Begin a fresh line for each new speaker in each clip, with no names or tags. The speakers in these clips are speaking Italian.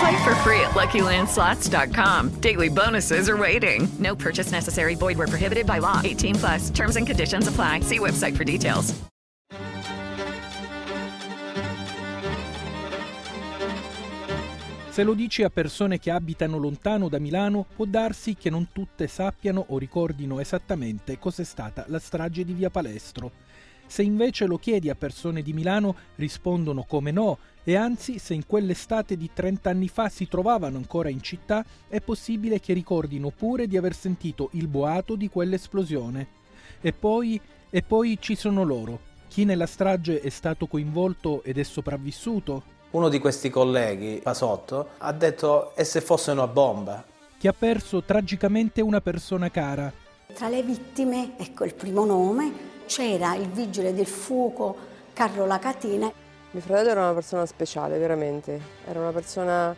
Play for free at LuckyLandSlots.com. Daily bonuses are waiting. No purchase necessary. Void were prohibited by law. 18 plus. Terms and conditions apply. See website for details.
Se lo dici a persone che abitano lontano da Milano, può darsi che non tutte sappiano o ricordino esattamente cos'è stata la strage di Via Palestro. Se invece lo chiedi a persone di Milano, rispondono come no, e anzi, se in quell'estate di 30 anni fa si trovavano ancora in città, è possibile che ricordino pure di aver sentito il boato di quell'esplosione. E poi, e poi ci sono loro. Chi nella strage è stato coinvolto ed è sopravvissuto?
Uno di questi colleghi, Pasotto, ha detto e se fosse una bomba?
Chi ha perso tragicamente una persona cara.
Tra le vittime, ecco il primo nome, c'era il vigile del fuoco Carlo Lacatina.
Mio fratello era una persona speciale, veramente. Era una persona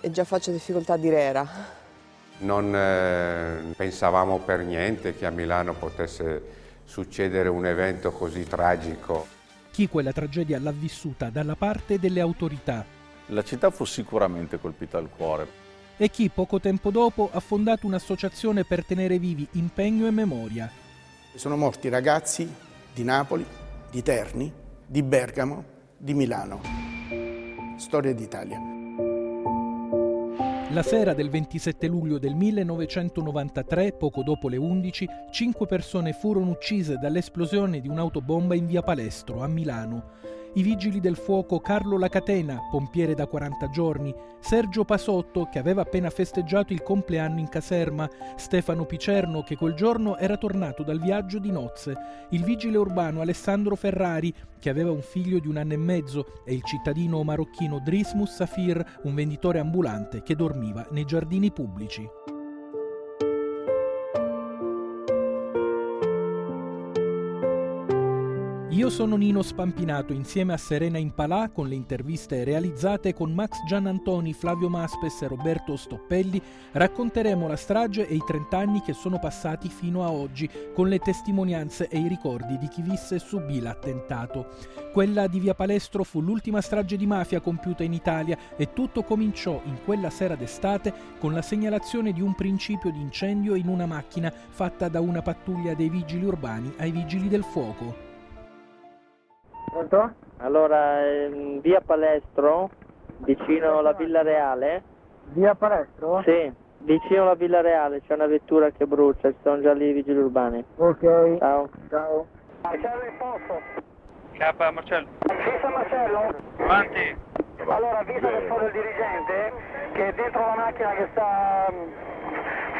che già faccio difficoltà a dire era.
Non eh, pensavamo per niente che a Milano potesse succedere un evento così tragico.
Chi quella tragedia l'ha vissuta dalla parte delle autorità.
La città fu sicuramente colpita al cuore.
E chi poco tempo dopo ha fondato un'associazione per tenere vivi impegno e memoria.
Sono morti ragazzi di Napoli, di Terni, di Bergamo, di Milano. Storia d'Italia.
La sera del 27 luglio del 1993, poco dopo le 11, cinque persone furono uccise dall'esplosione di un'autobomba in via Palestro, a Milano. I vigili del fuoco Carlo Lacatena, pompiere da 40 giorni, Sergio Pasotto, che aveva appena festeggiato il compleanno in caserma, Stefano Picerno, che quel giorno era tornato dal viaggio di nozze, il vigile urbano Alessandro Ferrari, che aveva un figlio di un anno e mezzo, e il cittadino marocchino Drismus Safir, un venditore ambulante che dormiva nei giardini pubblici. Io sono Nino Spampinato insieme a Serena Impalà con le interviste realizzate con Max Giannantoni, Flavio Maspes e Roberto Stoppelli racconteremo la strage e i 30 anni che sono passati fino a oggi con le testimonianze e i ricordi di chi visse e subì l'attentato. Quella di Via Palestro fu l'ultima strage di mafia compiuta in Italia e tutto cominciò in quella sera d'estate con la segnalazione di un principio di incendio in una macchina fatta da una pattuglia dei vigili urbani ai vigili del fuoco.
Pronto? Allora, ehm, via Palestro, vicino alla Villa Reale.
Via Palestro?
Sì, vicino alla Villa Reale c'è una vettura che brucia, ci sono già lì i vigili urbani.
Ok.
Ciao.
Ciao.
Marcello in posto.
K Marcello.
Fissa Marcello?
Avanti.
Allora, avvisa adesso il dirigente che dentro la macchina che sta mm,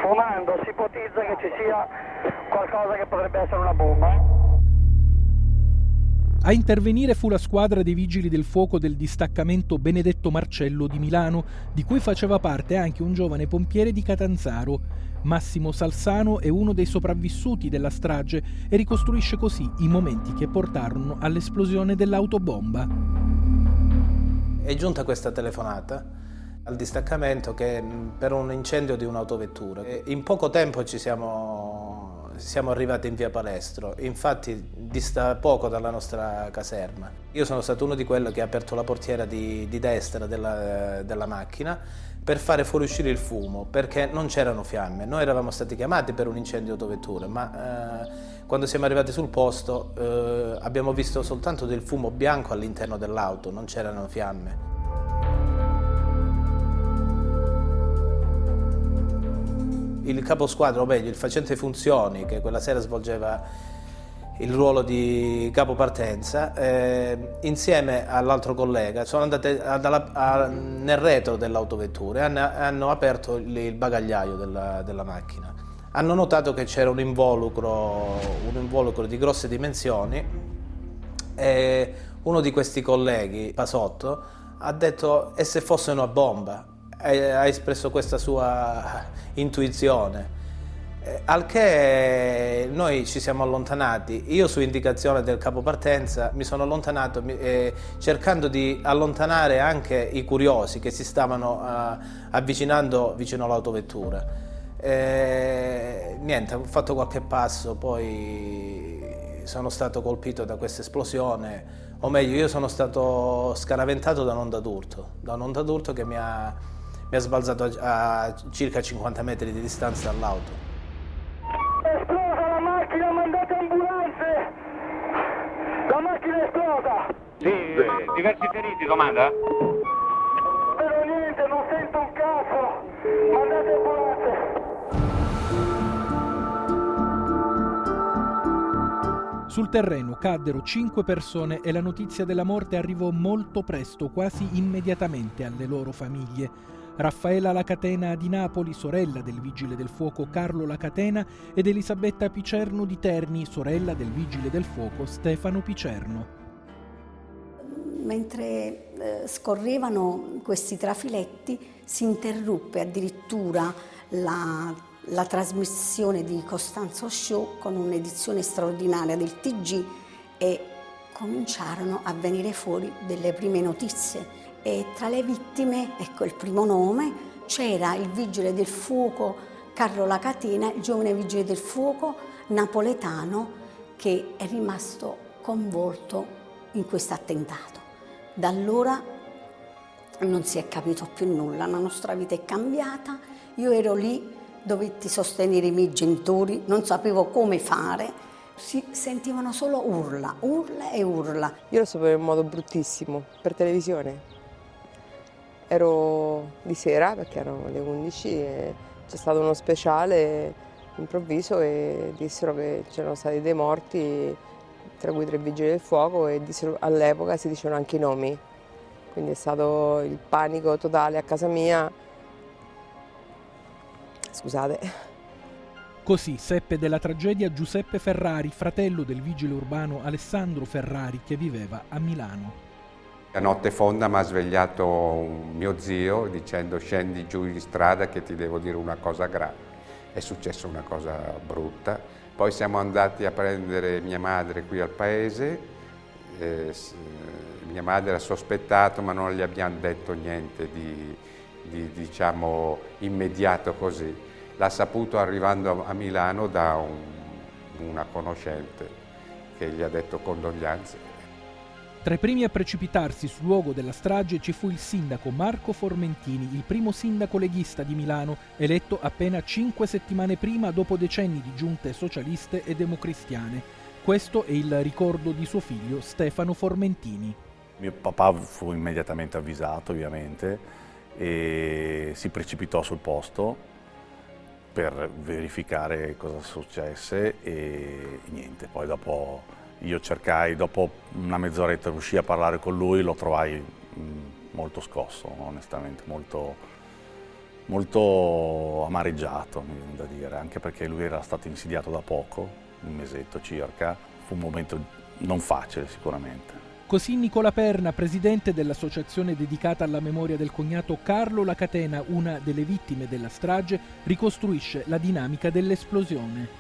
fumando si ipotizza che ci sia qualcosa che potrebbe essere una bomba.
A intervenire fu la squadra dei vigili del fuoco del distaccamento Benedetto Marcello di Milano, di cui faceva parte anche un giovane pompiere di Catanzaro. Massimo Salsano è uno dei sopravvissuti della strage e ricostruisce così i momenti che portarono all'esplosione dell'autobomba.
È giunta questa telefonata al distaccamento che per un incendio di un'autovettura. In poco tempo ci siamo siamo arrivati in via Palestro, infatti dista poco dalla nostra caserma. Io sono stato uno di quelli che ha aperto la portiera di, di destra della, della, macchina per fare fuoriuscire il fumo, perché non c'erano fiamme. Noi eravamo stati chiamati per un incendio autovetture, ma eh, quando siamo arrivati sul posto eh, abbiamo visto soltanto del fumo bianco all'interno dell'auto, non c'erano fiamme. Il caposquadra, o meglio il facente funzioni che quella sera svolgeva il ruolo di capopartenza, eh, insieme all'altro collega sono andate a, a, a, nel retro dell'autovettura e hanno, hanno aperto il, il bagagliaio della, della, macchina. Hanno notato che c'era un involucro, un involucro di grosse dimensioni e uno di questi colleghi, Pasotto, ha detto e se fosse una bomba? Ha espresso questa sua intuizione. Eh, al che noi ci siamo allontanati, io su indicazione del capo partenza mi sono allontanato eh, cercando di allontanare anche i curiosi che si stavano eh, avvicinando vicino all'autovettura. Eh, niente, ho fatto qualche passo, poi sono stato colpito da questa esplosione, o meglio io sono stato scaraventato da un'onda d'urto, da un'onda d'urto che mi ha, mi ha sbalzato a, a circa 50 metri di distanza dall'auto
esplosa la macchina, mandate ambulanze! La macchina è esplosa!
Sì, diversi feriti, domanda?
Però niente, non sento un cazzo! Mandate ambulanze!
Sul terreno caddero cinque persone e la notizia della morte arrivò molto presto, quasi immediatamente alle loro famiglie. Raffaela Lacatena di Napoli, sorella del vigile del fuoco Carlo Lacatena, ed Elisabetta Picerno di Terni, sorella del vigile del fuoco Stefano Picerno.
Mentre eh, scorrevano questi trafiletti si interruppe addirittura la, la trasmissione di Costanzo Show con un'edizione straordinaria del TG e cominciarono a venire fuori delle prime notizie e tra le vittime, ecco il primo nome, c'era il vigile del fuoco Carlo Lacatena, il giovane vigile del fuoco napoletano che è rimasto coinvolto in questo attentato. Da allora non si è capito più nulla, la nostra vita è cambiata, io ero lì, dovetti sostenere i miei genitori, non sapevo come fare, si sentivano solo urla, urla e urla.
Io lo sapevo in modo bruttissimo, per televisione, ero di sera perché erano le 11 e c'è stato uno speciale improvviso e dissero che c'erano stati dei morti, tra cui tre vigili del fuoco e all'epoca si dicevano anche i nomi. Quindi è stato il panico totale a casa mia. Scusate.
Così seppe della tragedia Giuseppe Ferrari, fratello del vigile urbano Alessandro Ferrari che viveva a Milano.
A notte fonda mi ha svegliato mio zio dicendo scendi giù in strada che ti devo dire una cosa grave. È successa una cosa brutta. Poi siamo andati a prendere mia madre qui al paese. Eh, mia madre ha sospettato ma non gli abbiamo detto niente di, di diciamo, immediato così. L'ha saputo arrivando a Milano da un, una conoscente che gli ha detto condoglianze
tra i primi a precipitarsi sul luogo della strage ci fu il sindaco Marco Formentini, il primo sindaco leghista di Milano, eletto appena cinque settimane prima dopo decenni di giunte socialiste e democristiane. Questo è il ricordo di suo figlio Stefano Formentini.
Mio papà fu immediatamente avvisato, ovviamente, e si precipitò sul posto per verificare cosa successe e niente, poi dopo io cercai, dopo una mezz'oretta riuscii a parlare con lui, lo trovai mm, molto scosso, onestamente, molto, molto amareggiato, mi viene da dire, anche perché lui era stato insidiato da poco, un mesetto circa, fu un momento non facile sicuramente.
Così Nicola Perna, presidente dell'associazione dedicata alla memoria del cognato Carlo Lacatena, una delle vittime della strage, ricostruisce la dinamica dell'esplosione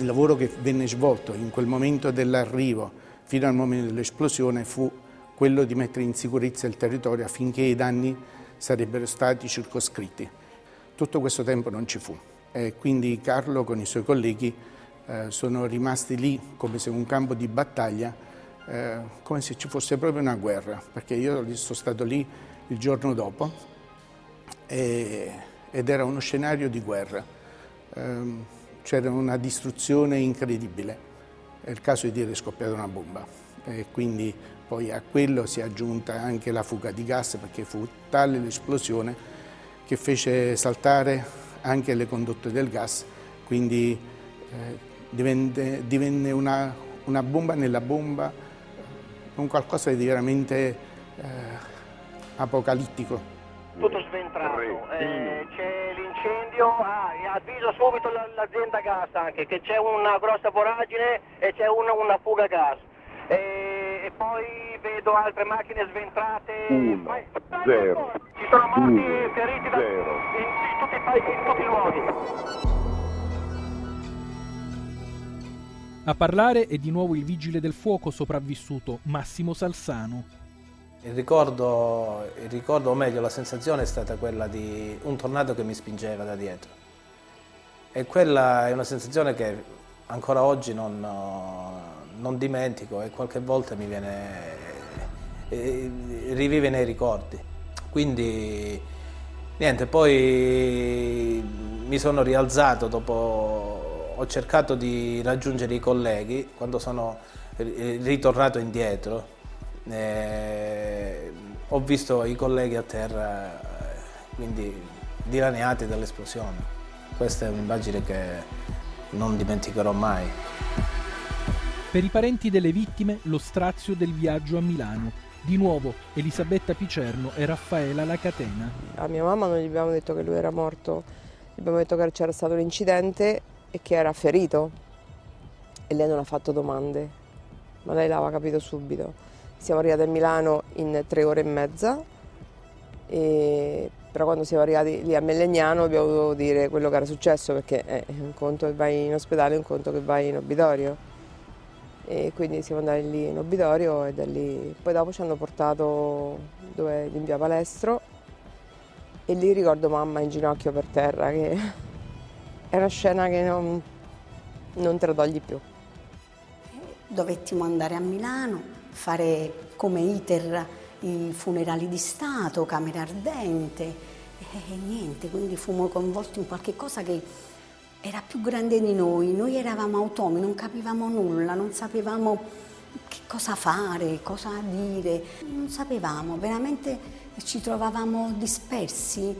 il lavoro che venne svolto in quel momento dell'arrivo fino al momento dell'esplosione fu quello di mettere in sicurezza il territorio affinché i danni sarebbero stati circoscritti. Tutto questo tempo non ci fu e quindi Carlo con i suoi colleghi eh, sono rimasti lì come se un campo di battaglia, eh, come se ci fosse proprio una guerra, perché io sono stato lì il giorno dopo e, ed era uno scenario di guerra. Eh, c'era una distruzione incredibile. È il caso di dire è scoppiata una bomba e quindi poi a quello si è aggiunta anche la fuga di gas perché fu tale l'esplosione che fece saltare anche le condotte del gas, quindi eh, divenne, divenne una, una bomba nella bomba, un qualcosa di veramente eh, apocalittico.
Tutto sventrato, eh, c'è l'incendio, ah, avviso subito l'azienda gas anche che c'è una grossa voragine e c'è una, una fuga gas. E, e, poi vedo altre macchine sventrate.
Uno, zero.
Ci sono morti e feriti da, in, in, tutti, in tutti i luoghi.
A parlare è di nuovo il vigile del fuoco sopravvissuto, Massimo Salsano.
Il ricordo, il ricordo, o meglio la sensazione è stata quella di un tornado che mi spingeva da dietro. E quella è una sensazione che ancora oggi non, non dimentico e qualche volta mi viene, eh, rivive nei ricordi. Quindi niente, poi mi sono rialzato dopo ho cercato di raggiungere i colleghi quando sono ritornato indietro. Eh, ho visto i colleghi a terra, quindi dilaniati dall'esplosione. Questa è un'immagine che non dimenticherò mai.
Per i parenti delle vittime, lo strazio del viaggio a Milano. Di nuovo Elisabetta Picerno e Raffaela La Catena.
A mia mamma non gli abbiamo detto che lui era morto, gli abbiamo detto che c'era stato un incidente e che era ferito e lei non ha fatto domande, ma lei l'aveva capito subito. Siamo arrivati a Milano in tre ore e mezza, e, però quando siamo arrivati lì a Mellegnano abbiamo dovuto dire quello che era successo perché è un conto che vai in ospedale e un conto che vai in obitorio. E quindi siamo andati lì in obitorio e da lì poi dopo ci hanno portato dove in via Palestro e lì ricordo mamma in ginocchio per terra che è una scena che non, non togli più.
Dovettimo andare a Milano, fare come iter i funerali di Stato, camera ardente e niente, quindi fummo coinvolti in qualche cosa che era più grande di noi, noi eravamo automi, non capivamo nulla, non sapevamo che cosa fare, cosa dire, non sapevamo, veramente ci trovavamo dispersi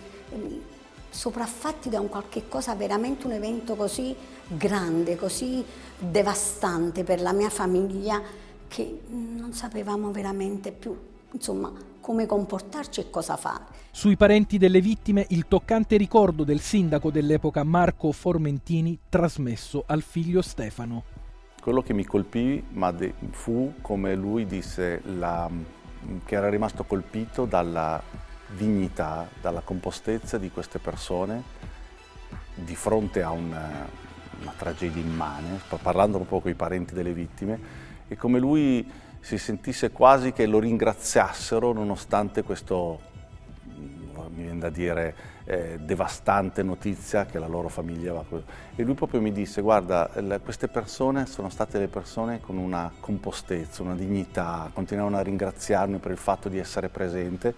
sopraffatti da un qualche cosa, veramente un evento così grande, così devastante per la mia famiglia che non sapevamo veramente più, insomma, come comportarci e cosa fare.
Sui parenti delle vittime il toccante ricordo del sindaco dell'epoca Marco Formentini trasmesso al figlio Stefano.
Quello che mi colpì fu, come lui disse, la, che era rimasto colpito dalla dignità, dalla compostezza di queste persone di fronte a una, una tragedia immane, sto parlando un po' con i parenti delle vittime, e come lui si sentisse quasi che lo ringraziassero nonostante questo, mi viene da dire, eh, devastante notizia che la loro famiglia va. E lui proprio mi disse, guarda, queste persone sono state le persone con una compostezza, una dignità, continuavano a ringraziarmi per il fatto di essere presente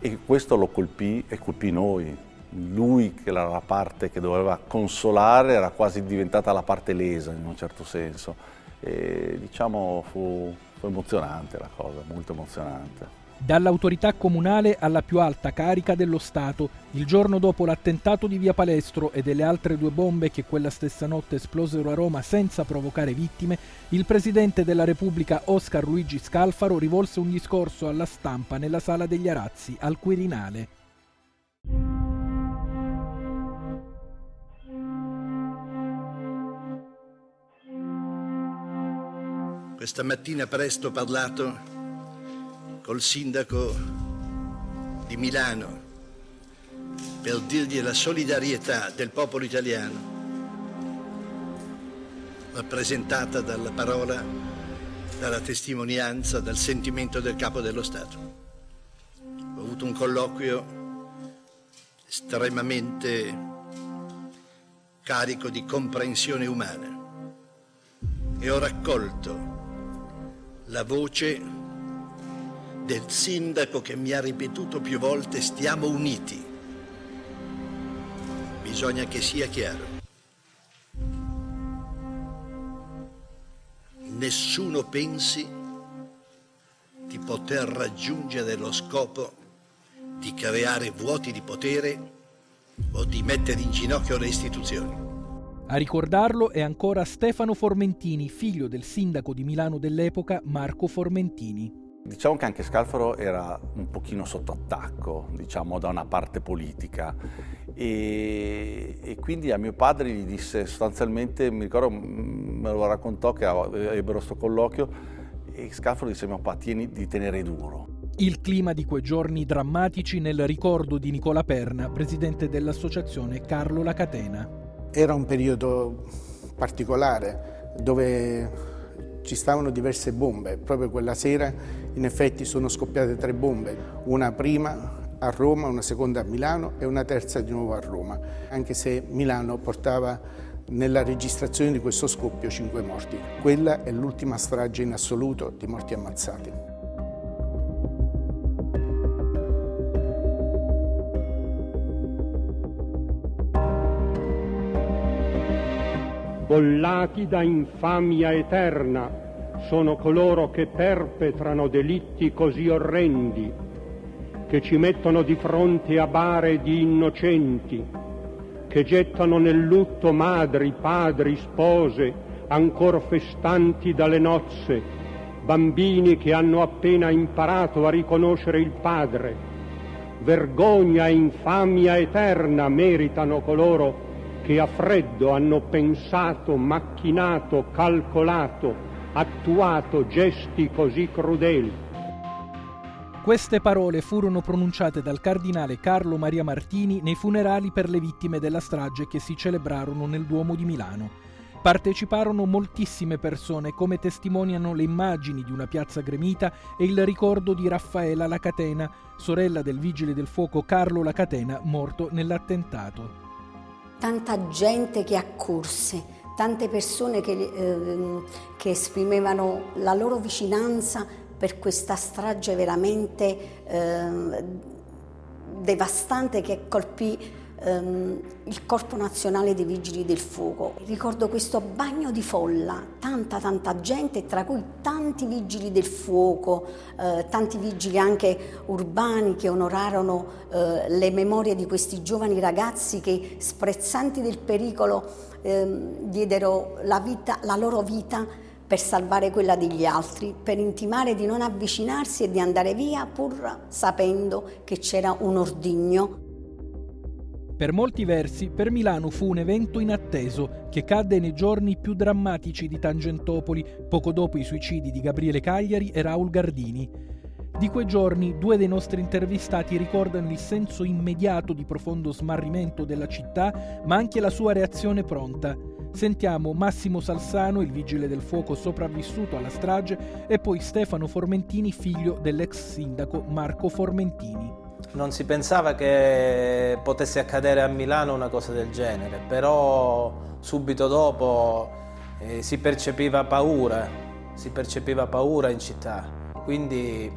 e questo lo colpì e colpì noi. Lui, che era la parte che doveva consolare, era quasi diventata la parte lesa in un certo senso. E diciamo fu, fu emozionante la cosa, molto emozionante
dall'autorità comunale alla più alta carica dello Stato. Il giorno dopo l'attentato di Via Palestro e delle altre due bombe che quella stessa notte esplosero a Roma senza provocare vittime, il presidente della Repubblica Oscar Luigi Scalfaro rivolse un discorso alla stampa nella sala degli Arazzi, al Quirinale.
Questa mattina presto ho parlato col sindaco di Milano per dirgli la solidarietà del popolo italiano rappresentata dalla parola, dalla testimonianza, dal sentimento del capo dello Stato. Ho avuto un colloquio estremamente carico di comprensione umana e ho raccolto la voce del sindaco che mi ha ripetuto più volte stiamo uniti. Bisogna che sia chiaro. Nessuno pensi di poter raggiungere lo scopo di creare vuoti di potere o di mettere in ginocchio le istituzioni.
A ricordarlo è ancora Stefano Formentini, figlio del sindaco di Milano dell'epoca Marco Formentini.
Diciamo che anche Scalfaro era un pochino sotto attacco, diciamo, da una parte politica e, e, quindi a mio padre gli disse sostanzialmente, mi ricordo, me lo raccontò che ebbero questo colloquio e Scalfaro disse mio papà tieni di tenere duro.
Il clima di quei giorni drammatici nel ricordo di Nicola Perna, presidente dell'associazione Carlo La Catena.
Era un periodo particolare dove ci stavano diverse bombe, proprio quella sera in effetti sono scoppiate tre bombe, una prima a Roma, una seconda a Milano e una terza di nuovo a Roma, anche se Milano portava nella registrazione di questo scoppio cinque morti. Quella è l'ultima strage in assoluto di morti ammazzati.
Bollati da infamia eterna sono coloro che perpetrano delitti così orrendi, che ci mettono di fronte a bare di innocenti, che gettano nel lutto madri, padri, spose, ancor festanti dalle nozze, bambini che hanno appena imparato a riconoscere il padre. Vergogna e infamia eterna meritano coloro che a freddo hanno pensato, macchinato, calcolato, attuato gesti così crudeli.
Queste parole furono pronunciate dal cardinale Carlo Maria Martini nei funerali per le vittime della strage che si celebrarono nel Duomo di Milano. Parteciparono moltissime persone, come testimoniano le immagini di una piazza gremita e il ricordo di Raffaela Lacatena, sorella del vigile del fuoco Carlo Lacatena, morto nell'attentato
tanta gente che accorse, tante persone che, eh, che esprimevano la loro vicinanza per questa strage veramente eh, devastante che colpì ehm, il Corpo Nazionale dei Vigili del Fuoco. Ricordo questo bagno di folla, tanta tanta gente, tra cui tanti vigili del fuoco, eh, tanti vigili anche urbani che onorarono eh, le memorie di questi giovani ragazzi che sprezzanti del pericolo eh, diedero la, vita, la loro vita per salvare quella degli altri, per intimare di non avvicinarsi e di andare via pur sapendo che c'era un ordigno
per molti versi, per Milano fu un evento inatteso che cadde nei giorni più drammatici di Tangentopoli, poco dopo i suicidi di Gabriele Cagliari e Raul Gardini. Di quei giorni due dei nostri intervistati ricordano il senso immediato di profondo smarrimento della città, ma anche la sua reazione pronta. Sentiamo Massimo Salsano, il vigile del fuoco sopravvissuto alla strage, e poi Stefano Formentini, figlio dell'ex sindaco Marco Formentini.
Non si pensava che potesse accadere a Milano una cosa del genere, però subito dopo eh, si percepiva paura, si percepiva paura in città. Quindi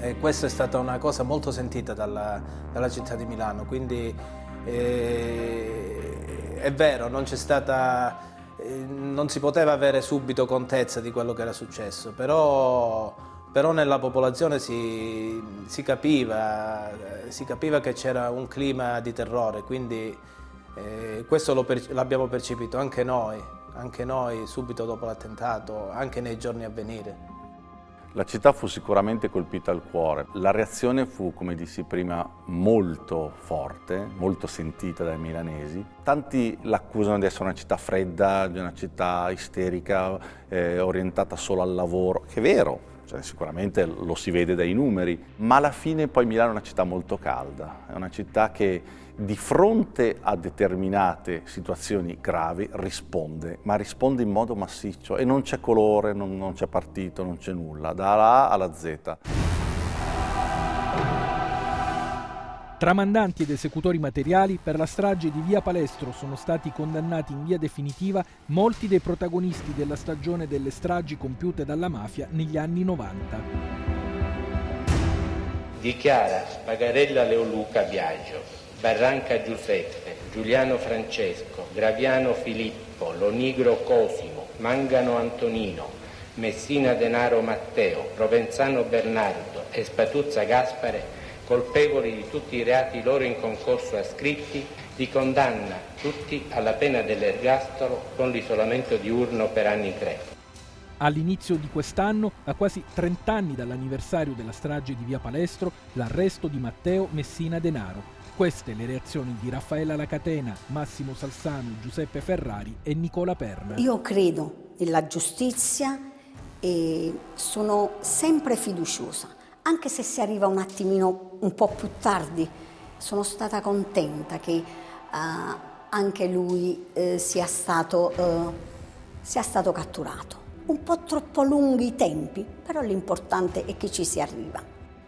eh, questa è stata una cosa molto sentita dalla, dalla città di Milano. Quindi eh, è vero, non c'è stata eh, non si poteva avere subito contezza di quello che era successo, però però nella popolazione si, si, capiva, si capiva, che c'era un clima di terrore, quindi eh, questo per, l'abbiamo percepito anche noi, anche noi subito dopo l'attentato, anche nei giorni a venire.
La città fu sicuramente colpita al cuore. La reazione fu, come dissi prima, molto forte, molto sentita dai milanesi. Tanti l'accusano di essere una città fredda, di una città isterica, eh, orientata solo al lavoro, che è vero, cioè, sicuramente lo si vede dai numeri, ma alla fine poi Milano è una città molto calda, è una città che di fronte a determinate situazioni gravi risponde, ma risponde in modo massiccio e non c'è colore, non, non c'è partito, non c'è nulla, dalla A alla Z.
Tramandanti ed esecutori materiali per la strage di Via Palestro sono stati condannati in via definitiva molti dei protagonisti della stagione delle stragi compiute dalla mafia negli anni 90.
Dichiara Spagarella Leoluca Biagio, Barranca Giuseppe, Giuliano Francesco, Graviano Filippo, Lonigro Cosimo, Mangano Antonino, Messina Denaro Matteo, Provenzano Bernardo e Spatuzza Gaspare colpevoli di tutti i reati loro in concorso ascritti di condanna tutti alla pena dell'ergastolo con l'isolamento diurno per anni tre.
All'inizio di quest'anno, a quasi 30 anni dall'anniversario della strage di Via Palestro, l'arresto di Matteo Messina Denaro. Queste le reazioni di Raffaella Lacatena, Massimo Salsano, Giuseppe Ferrari e Nicola Perna.
Io credo nella giustizia e sono sempre fiduciosa, anche se si arriva un attimino un po' più tardi. Sono stata contenta che uh, anche lui uh, sia, stato, uh, sia stato catturato un po' troppo lunghi i tempi, però l'importante è che ci si arriva.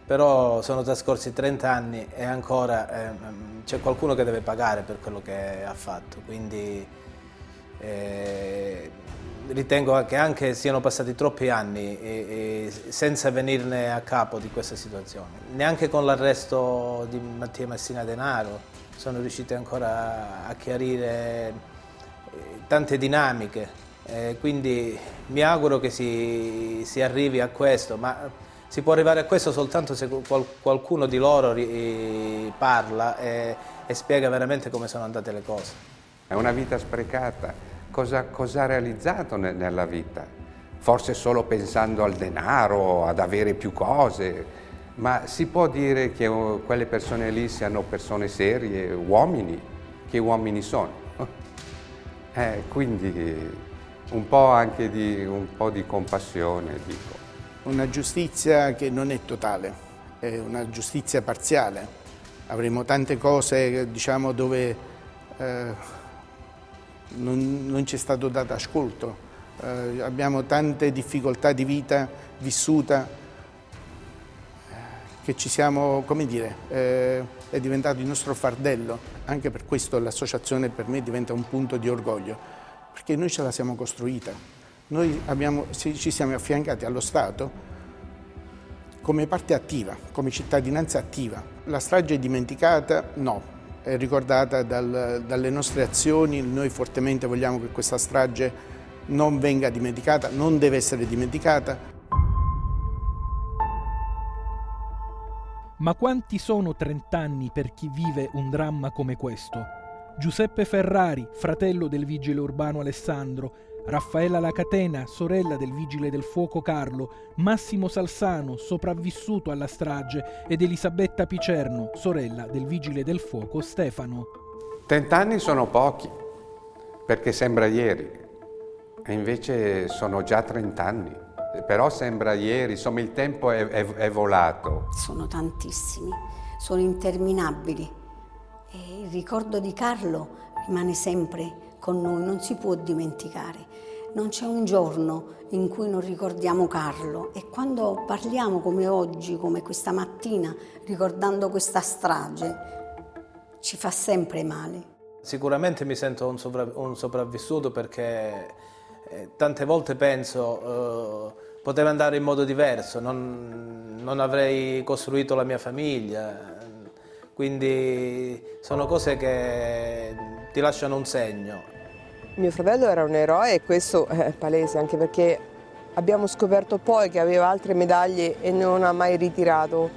Però sono trascorsi 30 anni e ancora eh, c'è qualcuno che deve pagare per quello che ha fatto, quindi eh, ritengo che anche siano passati troppi anni e, e senza venirne a capo di questa situazione. Neanche con l'arresto di Mattia Messina Denaro sono riusciti ancora a chiarire eh, tante dinamiche eh, quindi mi auguro che si, si, arrivi a questo, ma si può arrivare a questo soltanto se qual, qualcuno di loro ri, parla e, e, spiega veramente come sono andate le cose.
È una vita sprecata. Cosa, cosa ha realizzato ne, nella vita? Forse solo pensando al denaro, ad avere più cose, ma si può dire che quelle persone lì siano persone serie, uomini? Che uomini sono? Eh, quindi un po' anche di, po di compassione, dico.
Una giustizia che non è totale, è una giustizia parziale. Avremo tante cose diciamo, dove eh, non, non ci è stato dato ascolto, eh, abbiamo tante difficoltà di vita vissuta eh, che ci siamo, come dire, eh, è diventato il nostro fardello. Anche per questo l'associazione per me diventa un punto di orgoglio perché noi ce la siamo costruita. Noi abbiamo, ci siamo affiancati allo Stato come parte attiva, come cittadinanza attiva. La strage è dimenticata? No, ricordata dal, dalle nostre azioni, noi fortemente vogliamo che questa strage non venga dimenticata, non deve essere dimenticata.
Ma quanti sono 30 anni per chi vive un dramma come questo? Giuseppe Ferrari, fratello del vigile urbano Alessandro, Raffaella Lacatena, sorella del vigile del fuoco Carlo, Massimo Salsano, sopravvissuto alla strage, ed Elisabetta Picerno, sorella del vigile del fuoco Stefano.
Trent'anni sono pochi, perché sembra ieri, e invece sono già trent'anni. Però sembra ieri, insomma il tempo è, è, è volato.
Sono tantissimi, sono interminabili e il ricordo di Carlo rimane sempre con noi, non si può dimenticare. Non c'è un giorno in cui non ricordiamo Carlo e quando parliamo come oggi, come questa mattina, ricordando questa strage, ci fa sempre male.
Sicuramente mi sento un, sovra- un sopravvissuto perché eh, tante volte penso eh, poteva andare in modo diverso, non, non avrei costruito la mia famiglia, quindi sono cose che ti lasciano un segno.
Mio fratello era un eroe e questo è palese anche perché abbiamo scoperto poi che aveva altre medaglie e non ha mai ritirato.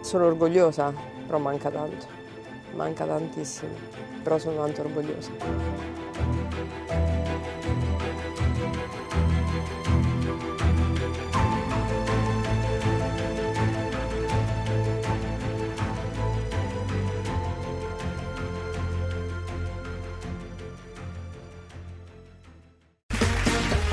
Sono orgogliosa, però manca tanto, manca tantissimo, però sono tanto orgogliosa.